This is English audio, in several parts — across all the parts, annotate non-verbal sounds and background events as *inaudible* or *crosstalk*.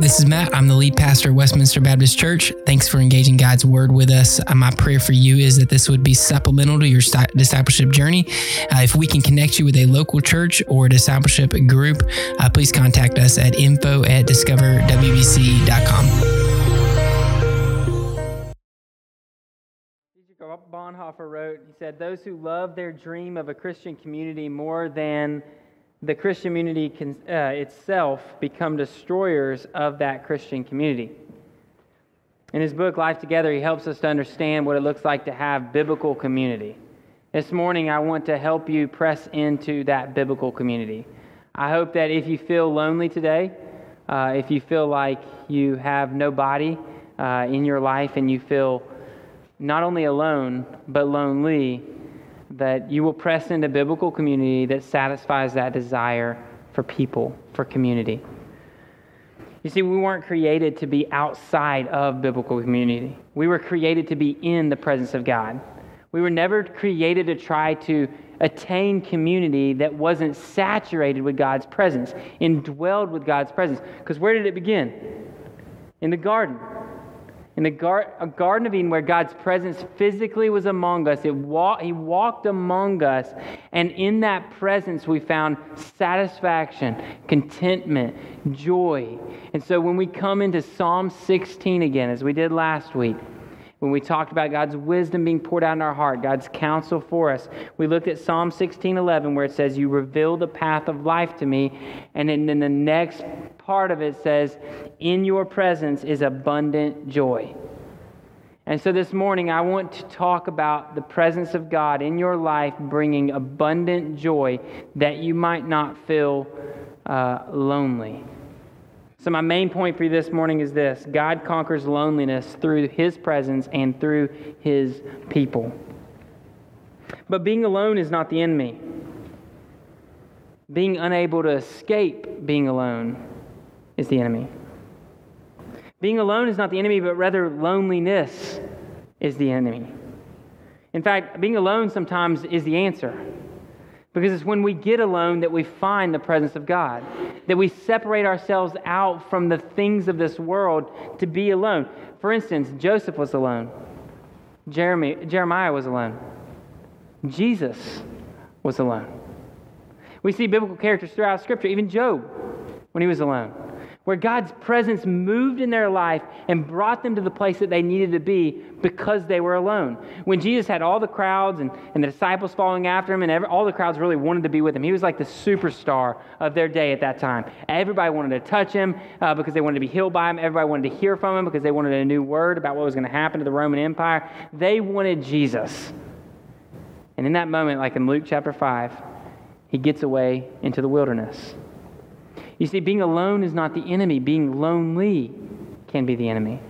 This is Matt. I'm the lead pastor of Westminster Baptist Church. Thanks for engaging God's word with us. Uh, my prayer for you is that this would be supplemental to your discipleship journey. Uh, if we can connect you with a local church or discipleship group, uh, please contact us at info at discoverwbc.com. Bonhoeffer wrote, he said, Those who love their dream of a Christian community more than the Christian community can, uh, itself become destroyers of that Christian community. In his book, Life Together, he helps us to understand what it looks like to have biblical community. This morning, I want to help you press into that biblical community. I hope that if you feel lonely today, uh, if you feel like you have nobody uh, in your life and you feel not only alone, but lonely, that you will press into biblical community that satisfies that desire for people, for community. You see, we weren't created to be outside of biblical community. We were created to be in the presence of God. We were never created to try to attain community that wasn't saturated with God's presence, indwelled with God's presence. Because where did it begin? In the garden in the gar- Garden of Eden, where God's presence physically was among us, wa- He walked among us, and in that presence we found satisfaction, contentment, joy. And so when we come into Psalm 16 again, as we did last week, when we talked about God's wisdom being poured out in our heart, God's counsel for us, we looked at Psalm 16:11 where it says, "You reveal the path of life to me," and then in the next part of it says, In your presence is abundant joy. And so this morning, I want to talk about the presence of God in your life bringing abundant joy that you might not feel uh, lonely. So, my main point for you this morning is this God conquers loneliness through His presence and through His people. But being alone is not the enemy. Being unable to escape being alone is the enemy. Being alone is not the enemy, but rather loneliness is the enemy. In fact, being alone sometimes is the answer. Because it's when we get alone that we find the presence of God, that we separate ourselves out from the things of this world to be alone. For instance, Joseph was alone, Jeremy, Jeremiah was alone, Jesus was alone. We see biblical characters throughout Scripture, even Job, when he was alone where God's presence moved in their life and brought them to the place that they needed to be because they were alone. When Jesus had all the crowds and, and the disciples following after him, and every, all the crowds really wanted to be with him, he was like the superstar of their day at that time. Everybody wanted to touch him uh, because they wanted to be healed by him. Everybody wanted to hear from him because they wanted a new word about what was going to happen to the Roman Empire. They wanted Jesus. And in that moment, like in Luke chapter 5, he gets away into the wilderness. You see, being alone is not the enemy, being lonely can be the enemy.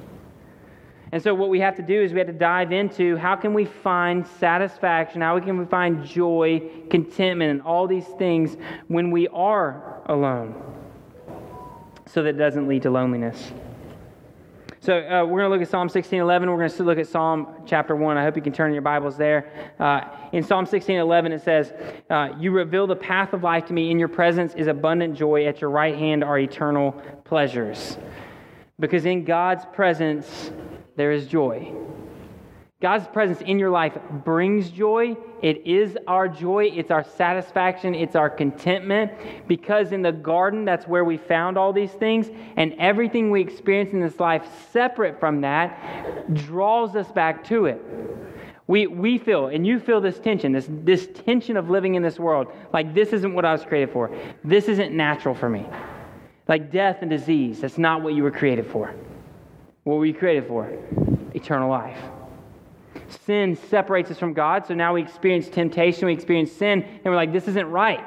And so, what we have to do is we have to dive into how can we find satisfaction, how can we find joy, contentment, and all these things when we are alone so that it doesn't lead to loneliness. So uh, we're going to look at Psalm 16:11. We're going to look at Psalm chapter 1. I hope you can turn your Bibles there. Uh, in Psalm 16:11 it says, uh, "You reveal the path of life to me. In your presence is abundant joy. At your right hand are eternal pleasures." Because in God's presence there is joy. God's presence in your life brings joy. It is our joy. It's our satisfaction. It's our contentment. Because in the garden, that's where we found all these things. And everything we experience in this life, separate from that, draws us back to it. We, we feel, and you feel this tension, this, this tension of living in this world. Like, this isn't what I was created for. This isn't natural for me. Like death and disease, that's not what you were created for. What were you created for? Eternal life. Sin separates us from God, so now we experience temptation, we experience sin, and we're like, this isn't right.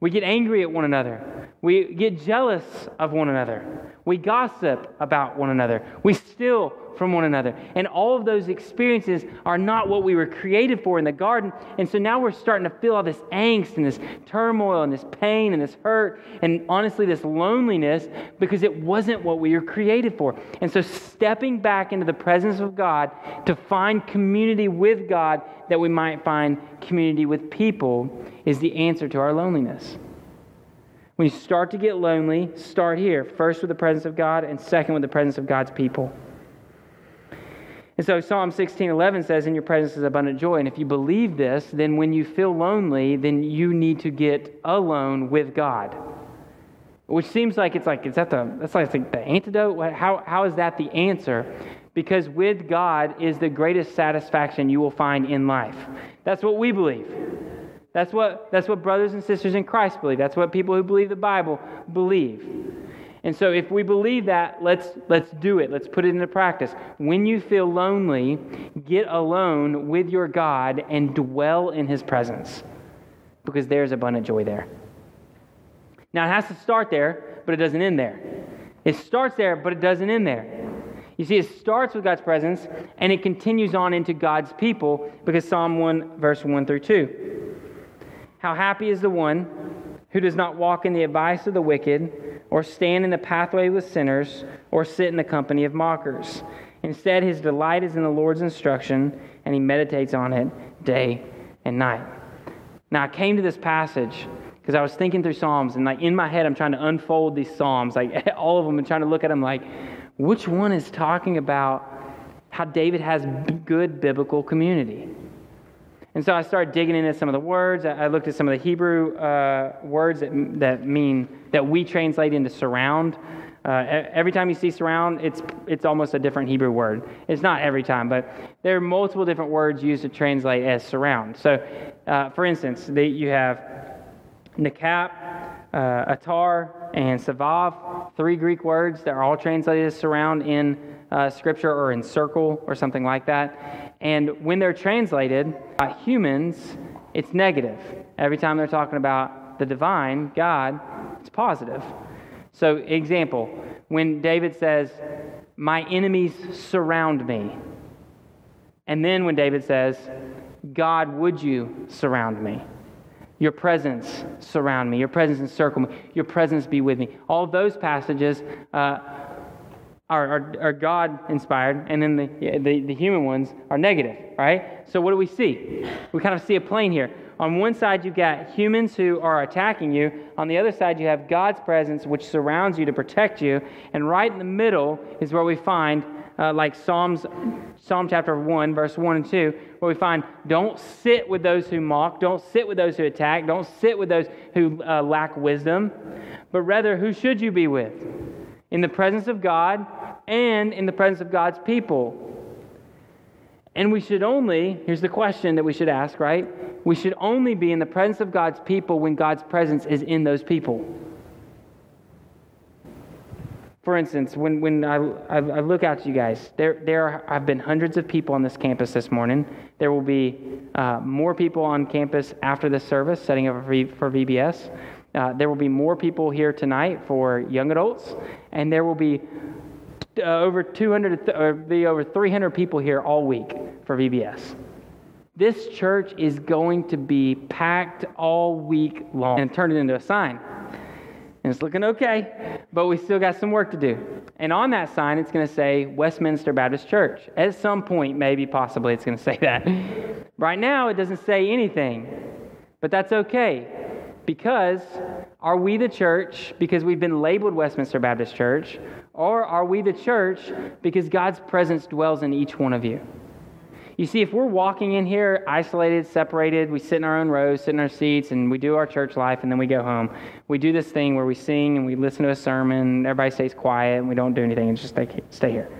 We get angry at one another. We get jealous of one another. We gossip about one another. We steal from one another. And all of those experiences are not what we were created for in the garden. And so now we're starting to feel all this angst and this turmoil and this pain and this hurt and honestly this loneliness because it wasn't what we were created for. And so stepping back into the presence of God to find community with God that we might find community with people is the answer to our loneliness. When you start to get lonely, start here. First with the presence of God, and second with the presence of God's people. And so Psalm 16:11 says, "In your presence is abundant joy." And if you believe this, then when you feel lonely, then you need to get alone with God. Which seems like it's like is that the that's like the antidote? How how is that the answer? Because with God is the greatest satisfaction you will find in life. That's what we believe. That's what that's what brothers and sisters in Christ believe. That's what people who believe the Bible believe. And so if we believe that, let's let's do it. Let's put it into practice. When you feel lonely, get alone with your God and dwell in his presence. Because there's abundant joy there. Now it has to start there, but it doesn't end there. It starts there, but it doesn't end there. You see, it starts with God's presence and it continues on into God's people because Psalm 1, verse 1 through 2. How happy is the one who does not walk in the advice of the wicked, or stand in the pathway with sinners, or sit in the company of mockers. Instead, his delight is in the Lord's instruction, and he meditates on it day and night. Now, I came to this passage because I was thinking through Psalms, and like in my head, I'm trying to unfold these Psalms, like *laughs* all of them, and trying to look at them like, which one is talking about how David has good biblical community? And so I started digging into some of the words. I looked at some of the Hebrew uh, words that, that mean, that we translate into surround. Uh, every time you see surround, it's, it's almost a different Hebrew word. It's not every time, but there are multiple different words used to translate as surround. So, uh, for instance, you have nekap, uh, atar, and savav, three Greek words that are all translated as surround in uh, Scripture or in circle or something like that. And when they're translated by humans, it's negative. Every time they're talking about the divine, God, it's positive. So, example, when David says, My enemies surround me. And then when David says, God, would you surround me? Your presence surround me. Your presence encircle me. Your presence be with me. All those passages uh, are, are, are God inspired, and then the, the, the human ones are negative, right? So, what do we see? We kind of see a plane here. On one side, you've got humans who are attacking you. On the other side, you have God's presence, which surrounds you to protect you. And right in the middle is where we find, uh, like Psalms, Psalm chapter 1, verse 1 and 2, where we find, don't sit with those who mock, don't sit with those who attack, don't sit with those who uh, lack wisdom, but rather, who should you be with? In the presence of God and in the presence of God's people. And we should only, here's the question that we should ask, right? We should only be in the presence of God's people when God's presence is in those people. For instance, when, when I, I, I look out to you guys, there, there have been hundreds of people on this campus this morning. There will be uh, more people on campus after this service setting up for, for VBS. Uh, there will be more people here tonight for young adults, and there will be uh, over 200 or be over 300 people here all week for VBS. This church is going to be packed all week long and turn it into a sign. And it's looking okay, but we still got some work to do. And on that sign, it's going to say Westminster Baptist Church. At some point, maybe, possibly, it's going to say that. right now, it doesn't say anything, but that's okay because are we the church because we've been labeled Westminster Baptist Church, or are we the church because God's presence dwells in each one of you? You see, if we're walking in here isolated, separated, we sit in our own rows, sit in our seats, and we do our church life, and then we go home. We do this thing where we sing and we listen to a sermon, everybody stays quiet, and we don't do anything, and just stay, stay here.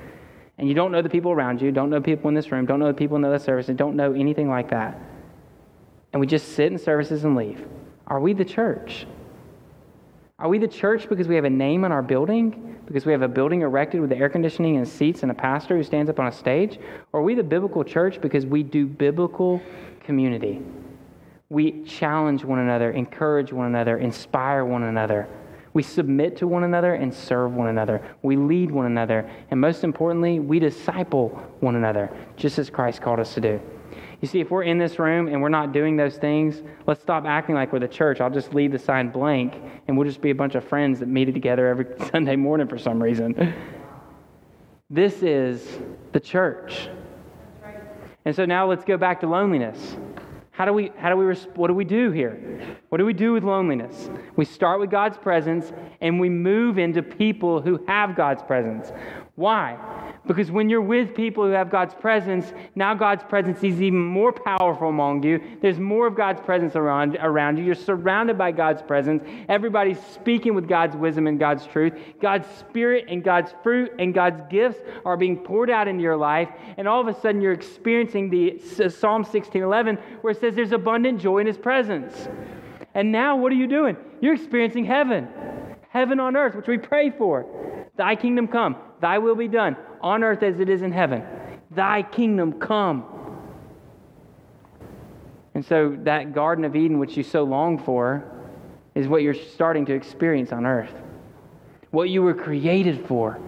And you don't know the people around you, don't know people in this room, don't know the people in the other service, and don't know anything like that. And we just sit in services and leave. Are we the church? Are we the church because we have a name on our building? Because we have a building erected with air conditioning and seats and a pastor who stands up on a stage? Or are we the biblical church because we do biblical community? We challenge one another, encourage one another, inspire one another. We submit to one another and serve one another. We lead one another. And most importantly, we disciple one another, just as Christ called us to do. You see, if we're in this room and we're not doing those things, let's stop acting like we're the church. I'll just leave the sign blank and we'll just be a bunch of friends that meet together every *laughs* Sunday morning for some reason. This is the church. And so now let's go back to loneliness. How do we, how do we, what do we do here? What do we do with loneliness? We start with God's presence and we move into people who have God's presence. Why? Because when you're with people who have God's presence, now God's presence is even more powerful among you. There's more of God's presence around, around you. You're surrounded by God's presence. Everybody's speaking with God's wisdom and God's truth. God's spirit and God's fruit and God's gifts are being poured out into your life. And all of a sudden, you're experiencing the Psalm 16:11, where it says there's abundant joy in his presence. And now, what are you doing? You're experiencing heaven, heaven on earth, which we pray for. Thy kingdom come, thy will be done on earth as it is in heaven. Thy kingdom come. And so that Garden of Eden, which you so long for, is what you're starting to experience on earth. What you were created for.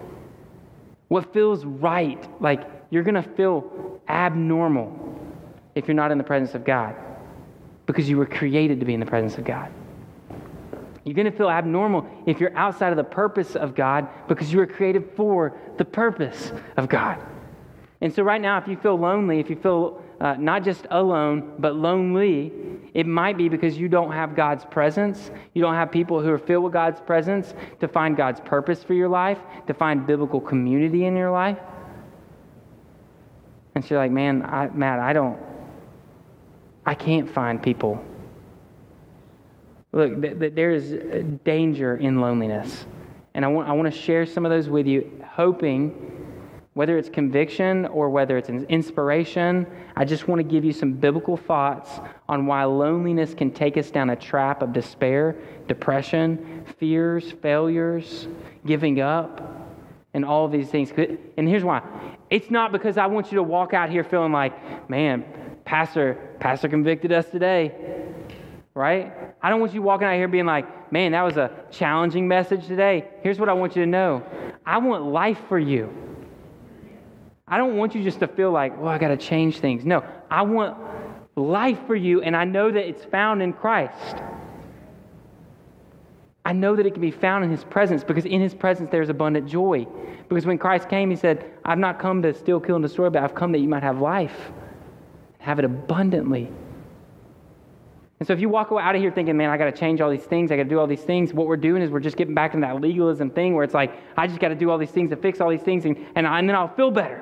What feels right. Like you're going to feel abnormal if you're not in the presence of God because you were created to be in the presence of God. You're going to feel abnormal if you're outside of the purpose of God because you were created for the purpose of God. And so, right now, if you feel lonely, if you feel uh, not just alone, but lonely, it might be because you don't have God's presence. You don't have people who are filled with God's presence to find God's purpose for your life, to find biblical community in your life. And so you're like, man, I, Matt, I don't, I can't find people Look, th- th- there is danger in loneliness. And I want, I want to share some of those with you, hoping, whether it's conviction or whether it's an inspiration, I just want to give you some biblical thoughts on why loneliness can take us down a trap of despair, depression, fears, failures, giving up, and all of these things. And here's why it's not because I want you to walk out here feeling like, man, Pastor, Pastor convicted us today right? I don't want you walking out here being like, man, that was a challenging message today. Here's what I want you to know I want life for you. I don't want you just to feel like, well, I got to change things. No, I want life for you, and I know that it's found in Christ. I know that it can be found in His presence because in His presence there's abundant joy. Because when Christ came, He said, I've not come to steal, kill, and destroy, but I've come that you might have life, have it abundantly. And so if you walk out of here thinking, man, I got to change all these things, I got to do all these things, what we're doing is we're just getting back into that legalism thing where it's like, I just got to do all these things to fix all these things and, and, I, and then I'll feel better.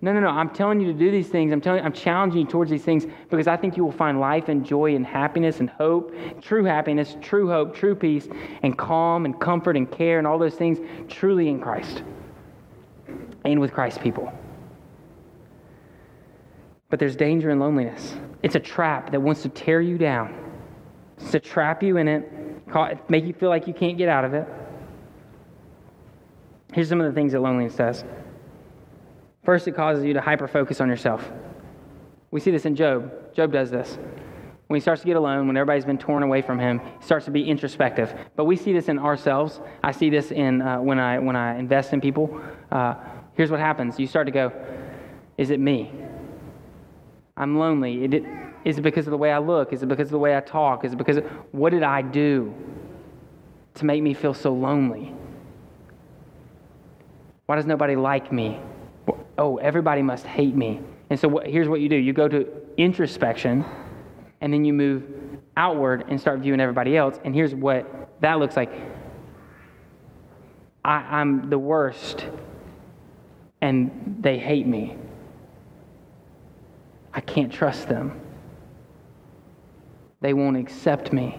No, no, no. I'm telling you to do these things. I'm telling you, I'm challenging you towards these things because I think you will find life and joy and happiness and hope, true happiness, true hope, true peace, and calm and comfort and care and all those things truly in Christ and with Christ's people. But there's danger in loneliness. It's a trap that wants to tear you down. It's to trap you in it, make you feel like you can't get out of it. Here's some of the things that loneliness does. First, it causes you to hyper focus on yourself. We see this in Job. Job does this. When he starts to get alone, when everybody's been torn away from him, he starts to be introspective. But we see this in ourselves. I see this in uh, when I when I invest in people. Uh, here's what happens: you start to go, "Is it me? I'm lonely. It, is it because of the way I look? Is it because of the way I talk? Is it because of what did I do to make me feel so lonely? Why does nobody like me? Oh, everybody must hate me. And so what, here's what you do you go to introspection, and then you move outward and start viewing everybody else. And here's what that looks like I, I'm the worst, and they hate me. I can't trust them. They won't accept me.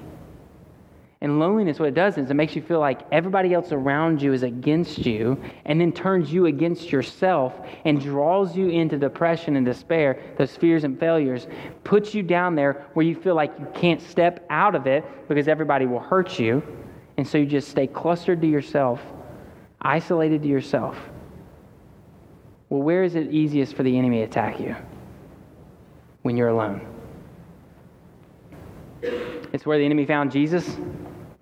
And loneliness, what it does is it makes you feel like everybody else around you is against you and then turns you against yourself and draws you into depression and despair, those fears and failures, puts you down there where you feel like you can't step out of it because everybody will hurt you. And so you just stay clustered to yourself, isolated to yourself. Well, where is it easiest for the enemy to attack you? When you're alone. It's where the enemy found Jesus,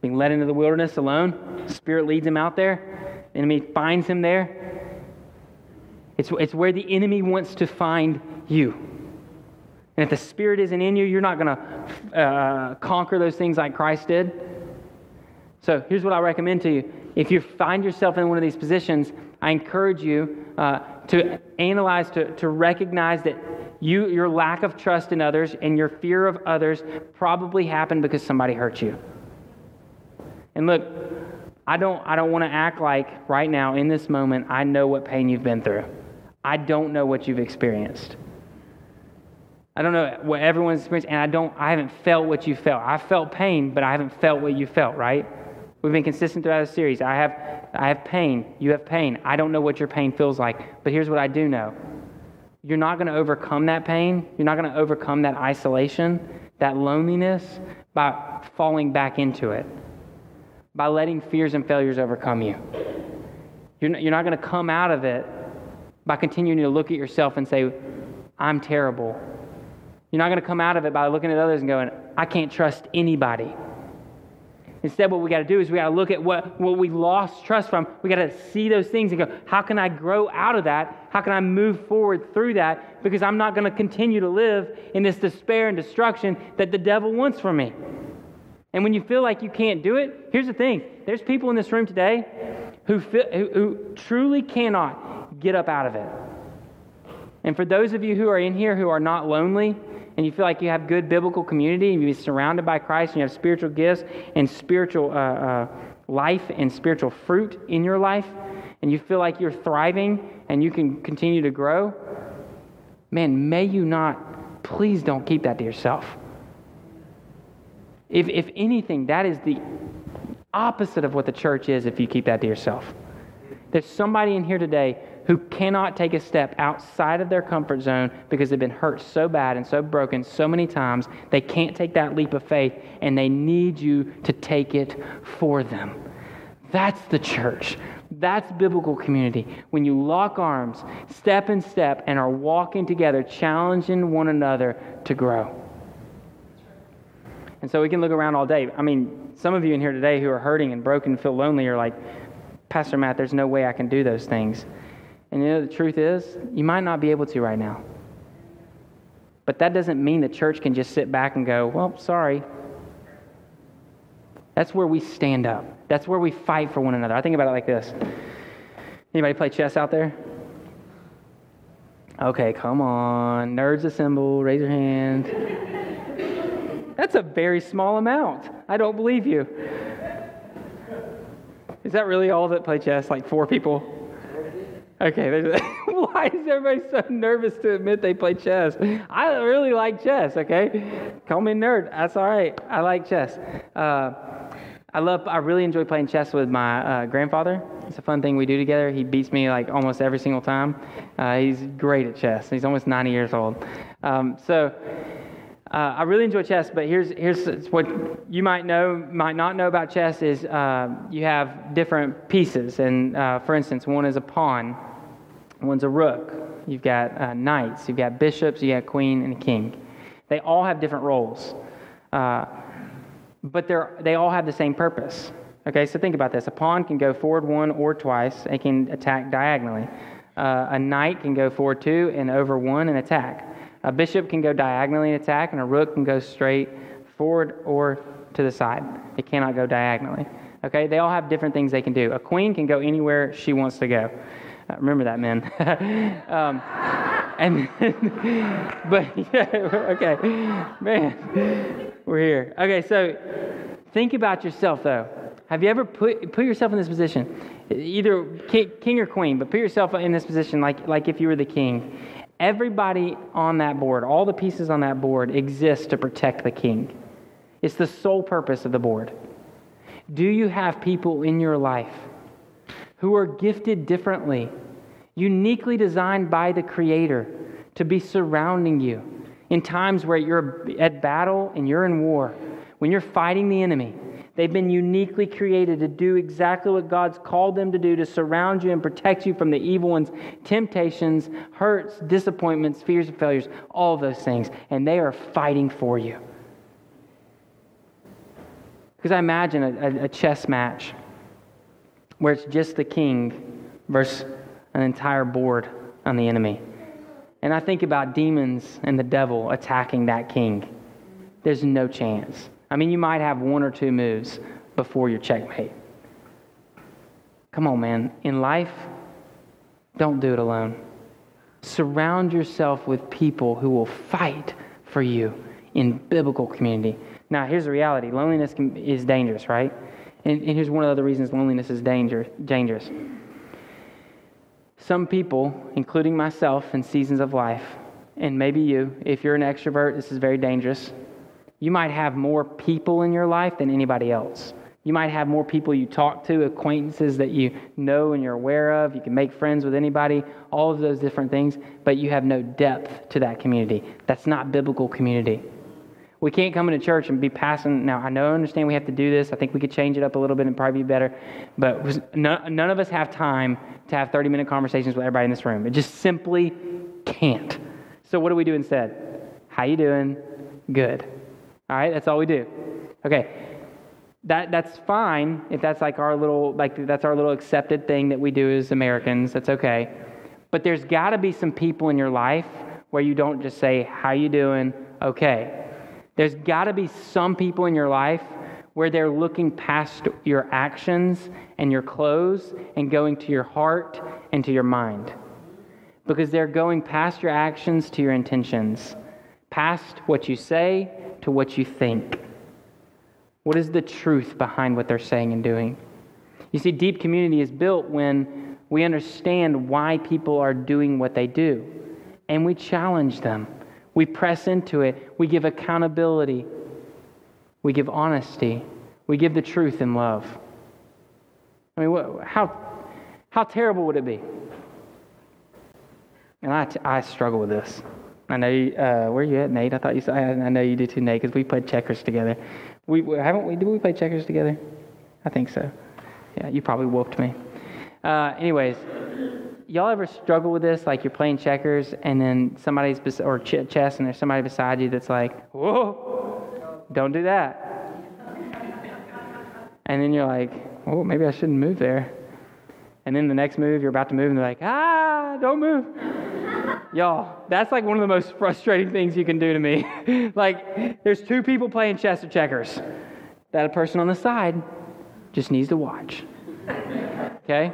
being led into the wilderness alone. Spirit leads him out there. The enemy finds him there. It's, it's where the enemy wants to find you. And if the Spirit isn't in you, you're not going to uh, conquer those things like Christ did. So here's what I recommend to you. If you find yourself in one of these positions, I encourage you uh, to analyze, to, to recognize that you, your lack of trust in others and your fear of others probably happened because somebody hurt you. And look, I don't, I don't want to act like right now in this moment I know what pain you've been through. I don't know what you've experienced. I don't know what everyone's experienced, and I don't I haven't felt what you felt. I felt pain, but I haven't felt what you felt, right? We've been consistent throughout the series. I have I have pain. You have pain. I don't know what your pain feels like, but here's what I do know. You're not going to overcome that pain. You're not going to overcome that isolation, that loneliness by falling back into it, by letting fears and failures overcome you. You're not, not going to come out of it by continuing to look at yourself and say, I'm terrible. You're not going to come out of it by looking at others and going, I can't trust anybody. Instead, what we got to do is we got to look at what, what we lost trust from. We got to see those things and go, how can I grow out of that? How can I move forward through that? Because I'm not going to continue to live in this despair and destruction that the devil wants for me. And when you feel like you can't do it, here's the thing there's people in this room today who, feel, who, who truly cannot get up out of it. And for those of you who are in here who are not lonely, and you feel like you have good biblical community and you're surrounded by Christ and you have spiritual gifts and spiritual uh, uh, life and spiritual fruit in your life, and you feel like you're thriving and you can continue to grow, man, may you not, please don't keep that to yourself. If, if anything, that is the opposite of what the church is if you keep that to yourself. There's somebody in here today who cannot take a step outside of their comfort zone because they've been hurt so bad and so broken so many times, they can't take that leap of faith and they need you to take it for them. That's the church. That's biblical community. When you lock arms, step in step, and are walking together, challenging one another to grow. And so we can look around all day. I mean, some of you in here today who are hurting and broken, feel lonely, are like, Pastor Matt, there's no way I can do those things. And you know, the truth is, you might not be able to right now. But that doesn't mean the church can just sit back and go, well, sorry. That's where we stand up. That's where we fight for one another. I think about it like this. Anybody play chess out there? Okay, come on. Nerds assemble. Raise your hand. That's a very small amount. I don't believe you. Is that really all that play chess? Like four people? Okay, *laughs* why is everybody so nervous to admit they play chess? I really like chess, okay? Call me nerd. That's all right. I like chess. Uh, I love, I really enjoy playing chess with my uh, grandfather. It's a fun thing we do together. He beats me like almost every single time. Uh, he's great at chess. He's almost 90 years old. Um, so, uh, I really enjoy chess, but here's, here's what you might know, might not know about chess is uh, you have different pieces. And uh, for instance, one is a pawn, one's a rook. You've got uh, knights, you've got bishops, you got queen and a king. They all have different roles, uh, but they're, they all have the same purpose. Okay, so think about this. A pawn can go forward one or twice, it can attack diagonally. Uh, a knight can go forward two and over one and attack. A bishop can go diagonally and attack, and a rook can go straight forward or to the side. It cannot go diagonally. Okay, they all have different things they can do. A queen can go anywhere she wants to go. Remember that, man. *laughs* um, and *laughs* but *laughs* yeah, okay, man, we're here. Okay, so think about yourself though. Have you ever put put yourself in this position, either king or queen, but put yourself in this position like like if you were the king. Everybody on that board, all the pieces on that board exist to protect the king. It's the sole purpose of the board. Do you have people in your life who are gifted differently, uniquely designed by the Creator to be surrounding you in times where you're at battle and you're in war, when you're fighting the enemy? They've been uniquely created to do exactly what God's called them to do to surround you and protect you from the evil one's temptations, hurts, disappointments, fears, and failures, all those things. And they are fighting for you. Because I imagine a, a, chess match where it's just the king versus an entire board on the enemy. And I think about demons and the devil attacking that king. There's no chance. I mean, you might have one or two moves before your checkmate. Come on, man. In life, don't do it alone. Surround yourself with people who will fight for you in biblical community. Now, here's the reality loneliness is dangerous, right? And, and here's one of the other reasons loneliness is danger, dangerous. Some people, including myself in seasons of life, and maybe you, if you're an extrovert, this is very dangerous. You might have more people in your life than anybody else. You might have more people you talk to, acquaintances that you know and you're aware of. You can make friends with anybody, all of those different things, but you have no depth to that community. That's not biblical community. We can't come into church and be passing. Now, I know, I understand we have to do this. I think we could change it up a little bit and probably be better. But none, none of us have time to have 30 minute conversations with everybody in this room. It just simply can't. So, what do we do instead? How you doing? Good. All right, that's all we do. Okay, that that's fine if that's like our little like that's our little accepted thing that we do as Americans. That's okay. But there's got to be some people in your life where you don't just say how you doing, okay. There's got to be some people in your life where they're looking past your actions and your clothes and going to your heart and to your mind. Because they're going past your actions to your intentions, past what you say to what you think. What is the truth behind what they're saying and doing? You see, deep community is built when we understand why people are doing what they do and we challenge them. We press into it. We give accountability. We give honesty. We give the truth in love. I mean, what, how, how terrible would it be? And I, I struggle with this. I know you, uh, where are you at, Nate? I thought you said, I know you do too, Nate, because we played checkers together. We haven't we? Did we play checkers together? I think so. Yeah, you probably whooped me. Uh, anyways, y'all ever struggle with this? Like you're playing checkers and then somebody's bes- or ch- chess and there's somebody beside you that's like, "Whoa, don't do that." And then you're like, "Oh, maybe I shouldn't move there." And then the next move, you're about to move, and they're like, "Ah, don't move." Y'all, that's like one of the most frustrating things you can do to me. *laughs* like, there's two people playing chess or checkers. That person on the side just needs to watch. Okay?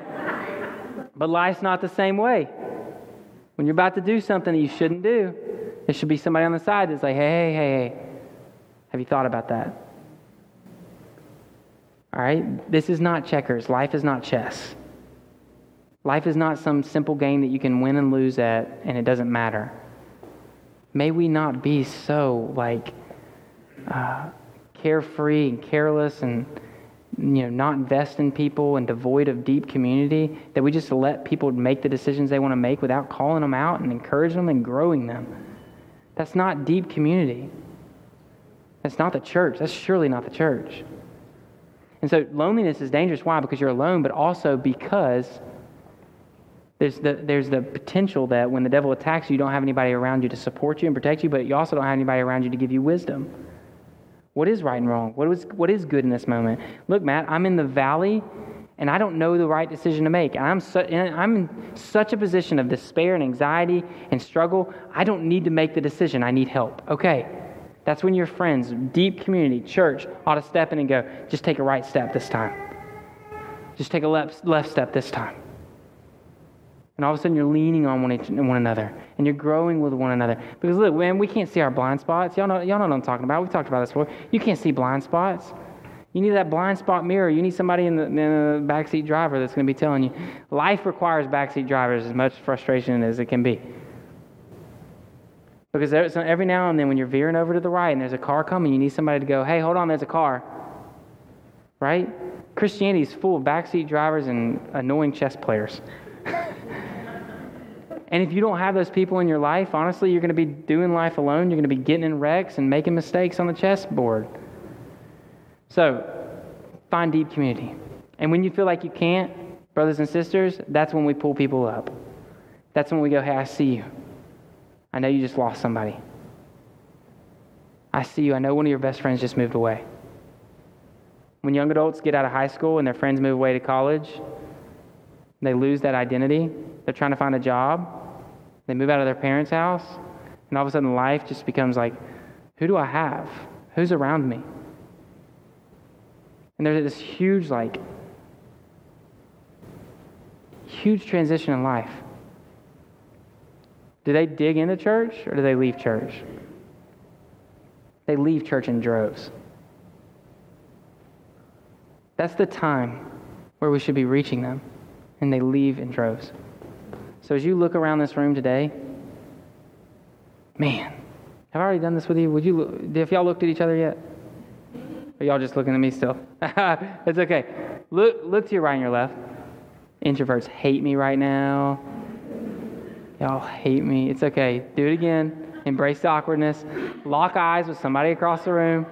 But life's not the same way. When you're about to do something that you shouldn't do, there should be somebody on the side that's like, hey, hey, hey, hey, have you thought about that? All right? This is not checkers. Life is not chess. Life is not some simple game that you can win and lose at and it doesn't matter. May we not be so like uh, carefree and careless and you know not invest in people and devoid of deep community that we just let people make the decisions they want to make without calling them out and encouraging them and growing them. That's not deep community. That's not the church. That's surely not the church. And so loneliness is dangerous. Why? Because you're alone, but also because there's the, there's the potential that when the devil attacks you, you don't have anybody around you to support you and protect you, but you also don't have anybody around you to give you wisdom. What is right and wrong? What is, what is good in this moment? Look, Matt, I'm in the valley and I don't know the right decision to make. I'm, su- I'm in such a position of despair and anxiety and struggle. I don't need to make the decision. I need help. Okay. That's when your friends, deep community, church, ought to step in and go, just take a right step this time. Just take a left, left step this time. And all of a sudden, you're leaning on one, one another and you're growing with one another. Because look, man, we can't see our blind spots. Y'all know, y'all know what I'm talking about. We've talked about this before. You can't see blind spots. You need that blind spot mirror. You need somebody in the, in the backseat driver that's going to be telling you. Life requires backseat drivers as much frustration as it can be. Because every now and then, when you're veering over to the right and there's a car coming, you need somebody to go, hey, hold on, there's a car. Right? Christianity is full of backseat drivers and annoying chess players. *laughs* And if you don't have those people in your life, honestly, you're going to be doing life alone. You're going to be getting in wrecks and making mistakes on the chessboard. So, find deep community. And when you feel like you can't, brothers and sisters, that's when we pull people up. That's when we go, hey, I see you. I know you just lost somebody. I see you. I know one of your best friends just moved away. When young adults get out of high school and their friends move away to college, they lose that identity. They're trying to find a job. They move out of their parents' house. And all of a sudden, life just becomes like, who do I have? Who's around me? And there's this huge, like, huge transition in life. Do they dig into church or do they leave church? They leave church in droves. That's the time where we should be reaching them, and they leave in droves. So as you look around this room today, man, have I already done this with you? Would you? Have y'all looked at each other yet? Are y'all just looking at me still? *laughs* it's okay. Look, look to your right and your left. Introverts hate me right now. Y'all hate me. It's okay. Do it again. Embrace the awkwardness. Lock eyes with somebody across the room.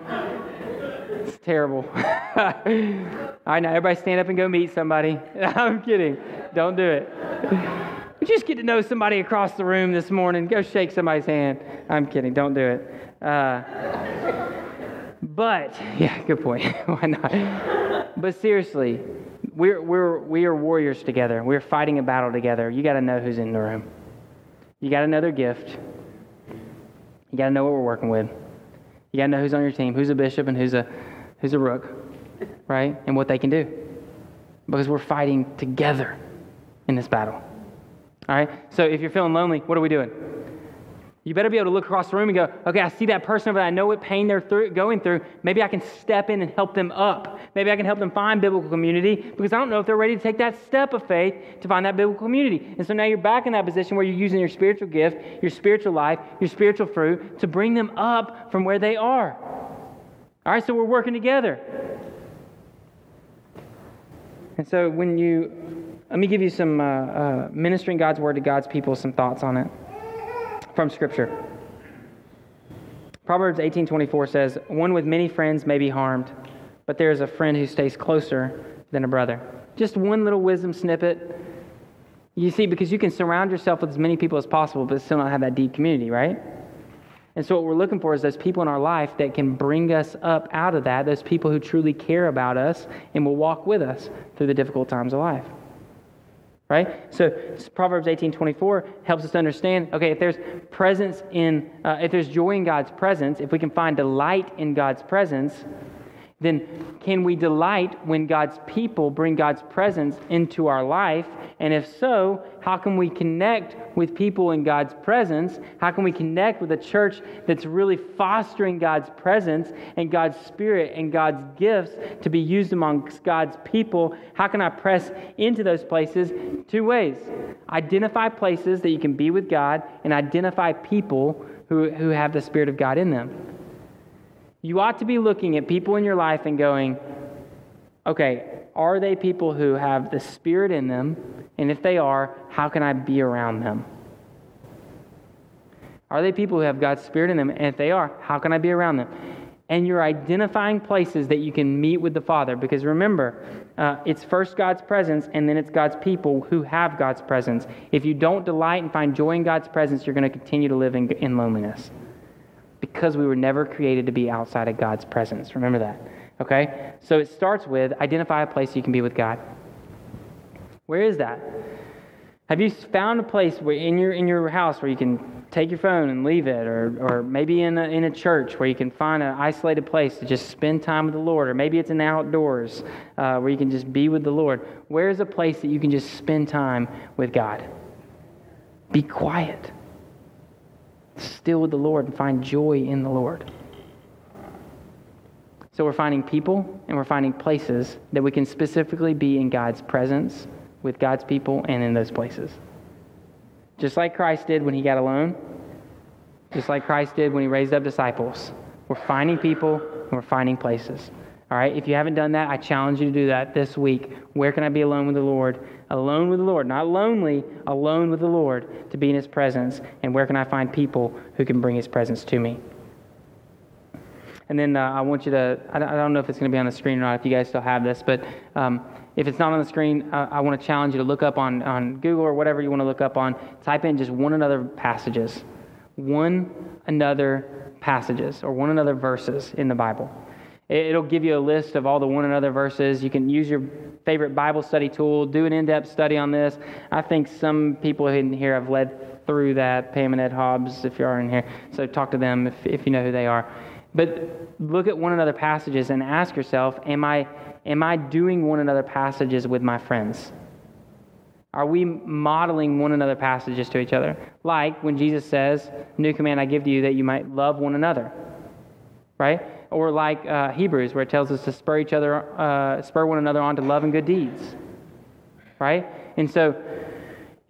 It's terrible. *laughs* All right, now everybody stand up and go meet somebody. *laughs* I'm kidding. Don't do it. We just get to know somebody across the room this morning. Go shake somebody's hand. I'm kidding. Don't do it. Uh, but, yeah, good point. *laughs* Why not? But seriously, we're, we're, we are warriors together. We're fighting a battle together. You got to know who's in the room. You got to know their gift. You got to know what we're working with. You got to know who's on your team, who's a bishop and who's a, who's a rook, right? And what they can do. Because we're fighting together in this battle. All right? So if you're feeling lonely, what are we doing? You better be able to look across the room and go, okay, I see that person over there. I know what pain they're through, going through. Maybe I can step in and help them up. Maybe I can help them find biblical community because I don't know if they're ready to take that step of faith to find that biblical community. And so now you're back in that position where you're using your spiritual gift, your spiritual life, your spiritual fruit to bring them up from where they are. All right, so we're working together. And so when you, let me give you some uh, uh, ministering God's word to God's people, some thoughts on it from Scripture. Proverbs 18:24 says, "One with many friends may be harmed, but there is a friend who stays closer than a brother." Just one little wisdom snippet. You see, because you can surround yourself with as many people as possible, but still not have that deep community, right? And so, what we're looking for is those people in our life that can bring us up out of that, those people who truly care about us and will walk with us through the difficult times of life right? So proverbs 18 24 helps us understand okay if there's presence in uh, if there's joy in god's presence if we can find delight in god's presence then can we delight when God's people bring God's presence into our life? And if so, how can we connect with people in God's presence? How can we connect with a church that's really fostering God's presence and God's spirit and God's gifts to be used amongst God's people? How can I press into those places? Two ways identify places that you can be with God and identify people who, who have the Spirit of God in them. You ought to be looking at people in your life and going, okay, are they people who have the Spirit in them? And if they are, how can I be around them? Are they people who have God's Spirit in them? And if they are, how can I be around them? And you're identifying places that you can meet with the Father. Because remember, uh, it's first God's presence and then it's God's people who have God's presence. If you don't delight and find joy in God's presence, you're going to continue to live in, in loneliness because we were never created to be outside of God's presence. Remember that. Okay? So it starts with identify a place you can be with God. Where is that? Have you found a place where in your in your house where you can take your phone and leave it, or or maybe in a, in a church where you can find an isolated place to just spend time with the Lord, or maybe it's in the outdoors uh, where you can just be with the Lord. Where is a place that you can just spend time with God? Be quiet still with the Lord and find joy in the Lord. So we're finding people and we're finding places that we can specifically be in God's presence with God's people and in those places. Just like Christ did when he got alone, just like Christ did when he raised up disciples. We're finding people and we're finding places. All right, if you haven't done that, I challenge you to do that this week. Where can I be alone with the Lord? Alone with the Lord, not lonely, alone with the Lord to be in His presence. And where can I find people who can bring His presence to me? And then uh, I want you to, I don't know if it's going to be on the screen or not, if you guys still have this, but um, if it's not on the screen, uh, I want to challenge you to look up on, on Google or whatever you want to look up on, type in just one another passages. One another passages or one another verses in the Bible. It'll give you a list of all the one another verses. You can use your favorite Bible study tool, do an in depth study on this. I think some people in here have led through that, Pam and Ed Hobbs, if you are in here. So talk to them if, if you know who they are. But look at one another passages and ask yourself, am I, am I doing one another passages with my friends? Are we modeling one another passages to each other? Like when Jesus says, New command I give to you that you might love one another. Right? Or like uh, Hebrews, where it tells us to spur each other, uh, spur one another on to love and good deeds. Right? And so,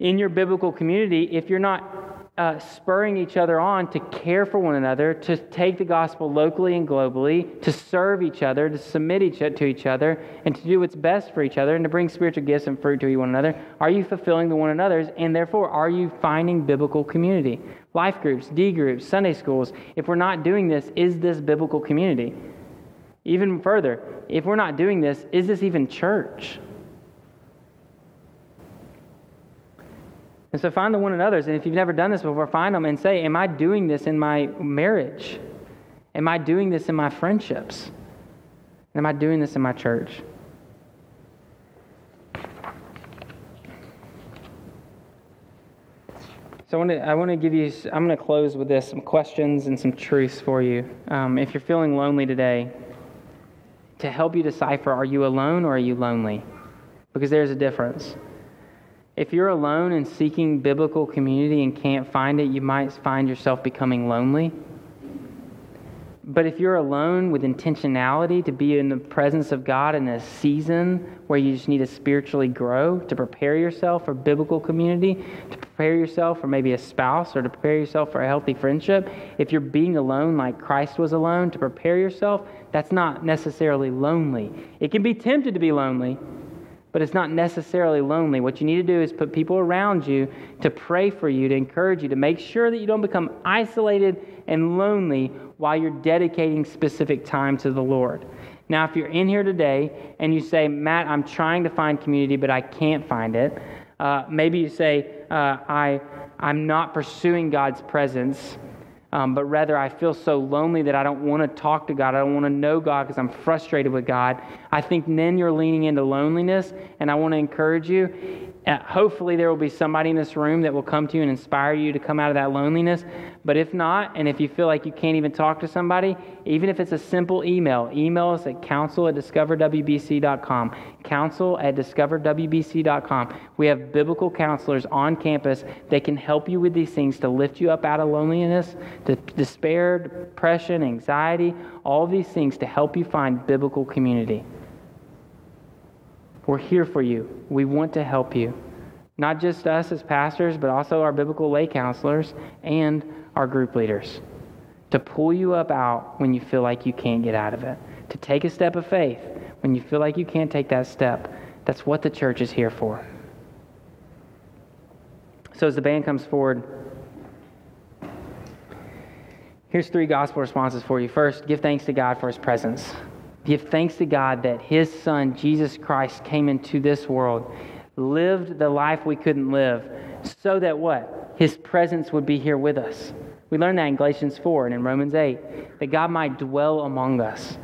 in your biblical community, if you're not uh, spurring each other on to care for one another, to take the gospel locally and globally, to serve each other, to submit each, to each other, and to do what's best for each other, and to bring spiritual gifts and fruit to one another? Are you fulfilling the one another's? And therefore, are you finding biblical community? Life groups, D groups, Sunday schools. If we're not doing this, is this biblical community? Even further, if we're not doing this, is this even church? And so find the one another's. And if you've never done this before, find them and say, Am I doing this in my marriage? Am I doing this in my friendships? Am I doing this in my church? So I want, to, I want to give you, I'm going to close with this some questions and some truths for you. Um, if you're feeling lonely today, to help you decipher are you alone or are you lonely? Because there's a difference. If you're alone and seeking biblical community and can't find it, you might find yourself becoming lonely. But if you're alone with intentionality to be in the presence of God in a season where you just need to spiritually grow, to prepare yourself for biblical community, to prepare yourself for maybe a spouse or to prepare yourself for a healthy friendship, if you're being alone like Christ was alone, to prepare yourself, that's not necessarily lonely. It can be tempted to be lonely, but it's not necessarily lonely. What you need to do is put people around you to pray for you, to encourage you, to make sure that you don't become isolated and lonely while you're dedicating specific time to the Lord. Now, if you're in here today and you say, Matt, I'm trying to find community, but I can't find it, uh, maybe you say, uh, I, I'm not pursuing God's presence um, but rather I feel so lonely that I don't want to talk to God. I don't want to know God because I'm frustrated with God. I think then you're leaning into loneliness, and I want to encourage you. Uh, hopefully, there will be somebody in this room that will come to you and inspire you to come out of that loneliness. But if not, and if you feel like you can't even talk to somebody, even if it's a simple email, email us at counsel at discoverwbc.com. Counsel at discoverwbc.com. We have biblical counselors on campus that can help you with these things to lift you up out of loneliness, to despair, depression, anxiety, all these things to help you find biblical community. We're here for you. We want to help you. Not just us as pastors, but also our biblical lay counselors and our group leaders. To pull you up out when you feel like you can't get out of it. To take a step of faith when you feel like you can't take that step. That's what the church is here for. So as the band comes forward, here's three gospel responses for you. First, give thanks to God for his presence. Give thanks to God that His Son, Jesus Christ, came into this world, lived the life we couldn't live, so that what? His presence would be here with us. We learn that in Galatians 4 and in Romans 8, that God might dwell among us.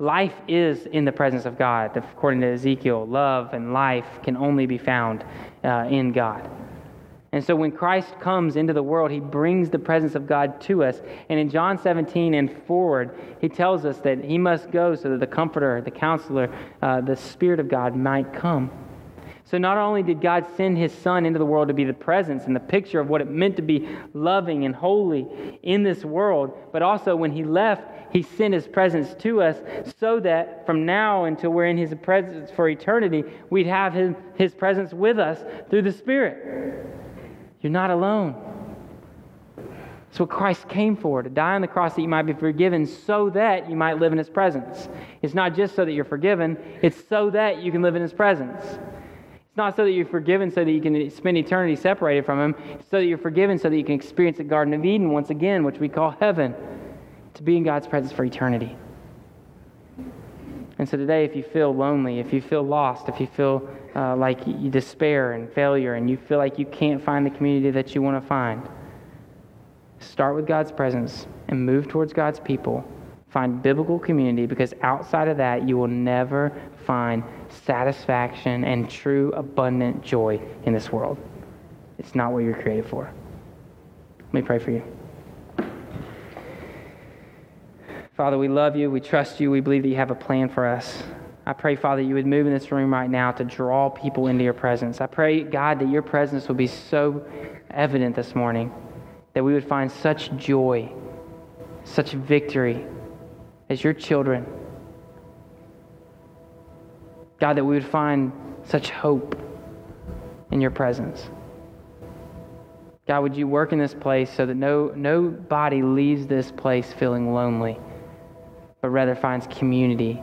Life is in the presence of God. According to Ezekiel, love and life can only be found uh, in God. And so when Christ comes into the world, he brings the presence of God to us. And in John 17 and forward, he tells us that he must go so that the Comforter, the Counselor, uh, the Spirit of God might come. So not only did God send his Son into the world to be the presence and the picture of what it meant to be loving and holy in this world, but also when he left, he sent his presence to us so that from now until we're in his presence for eternity, we'd have his, his presence with us through the Spirit. You're not alone. That's what Christ came for, to die on the cross that you might be forgiven so that you might live in his presence. It's not just so that you're forgiven, it's so that you can live in his presence. It's not so that you're forgiven so that you can spend eternity separated from him. It's so that you're forgiven so that you can experience the Garden of Eden once again, which we call heaven, to be in God's presence for eternity. And so today, if you feel lonely, if you feel lost, if you feel uh, like you despair and failure and you feel like you can't find the community that you want to find, start with God's presence and move towards God's people. Find biblical community because outside of that, you will never find satisfaction and true abundant joy in this world. It's not what you're created for. Let me pray for you. Father, we love you. We trust you. We believe that you have a plan for us. I pray, Father, you would move in this room right now to draw people into your presence. I pray, God, that your presence would be so evident this morning that we would find such joy, such victory as your children. God, that we would find such hope in your presence. God, would you work in this place so that no, nobody leaves this place feeling lonely, but rather finds community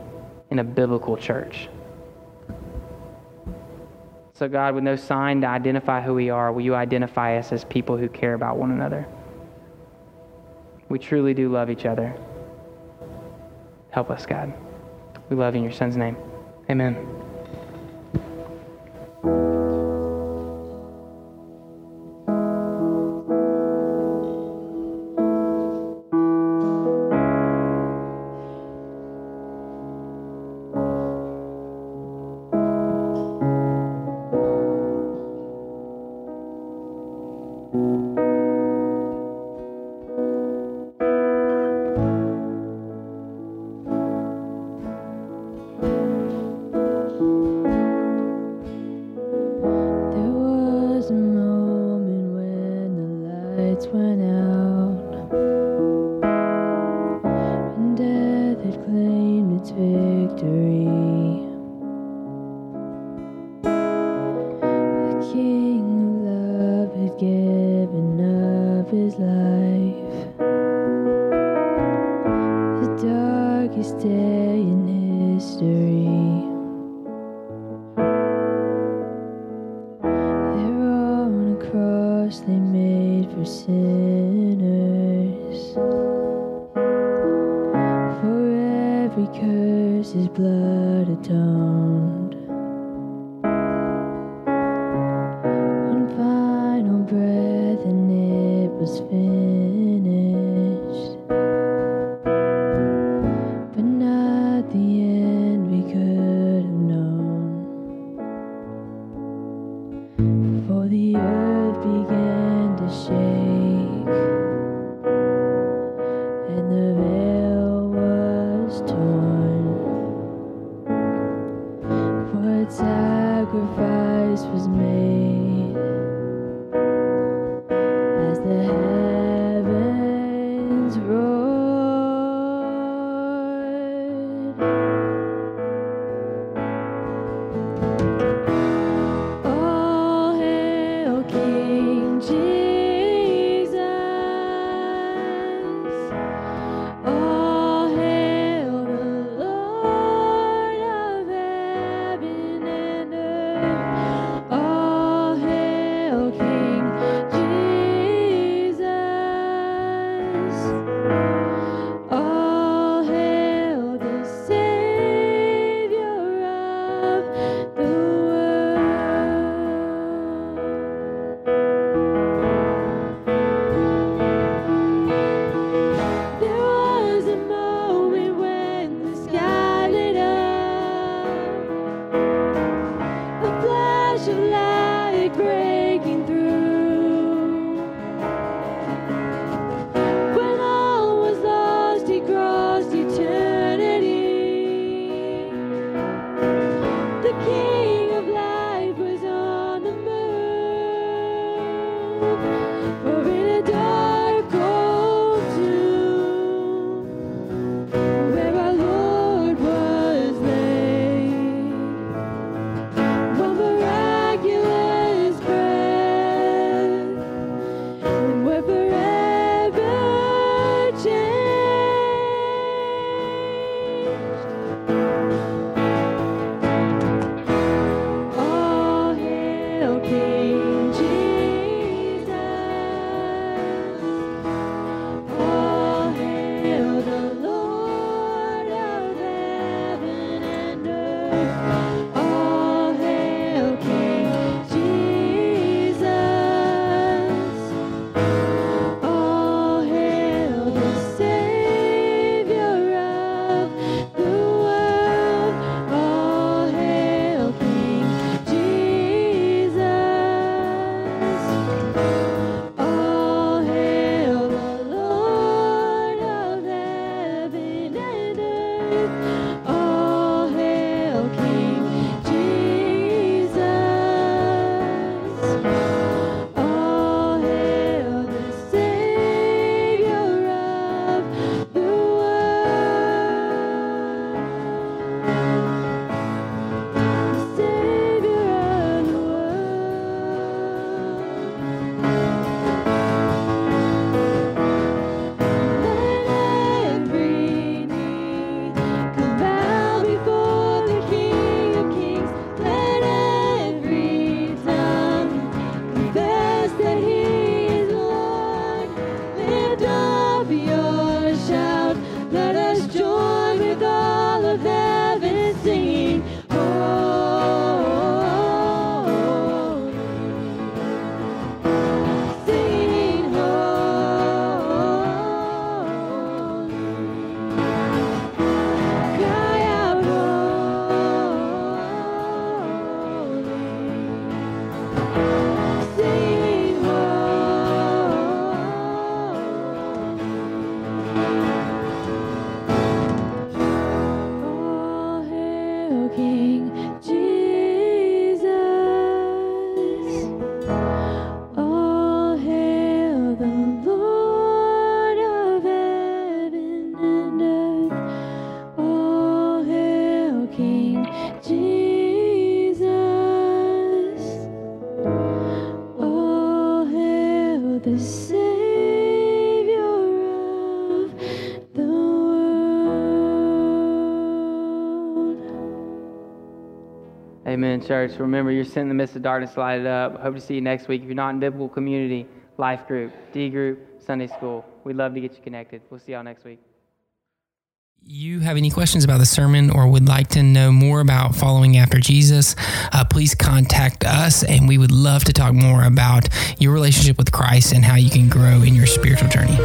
in a biblical church? So, God, with no sign to identify who we are, will you identify us as people who care about one another? We truly do love each other. Help us, God. We love you in your son's name. Amen. The King. Amen, church. Remember, you're sent in the midst of darkness, light it up. Hope to see you next week. If you're not in biblical community, life group, D group, Sunday school, we'd love to get you connected. We'll see y'all next week. You have any questions about the sermon or would like to know more about following after Jesus, uh, please contact us and we would love to talk more about your relationship with Christ and how you can grow in your spiritual journey.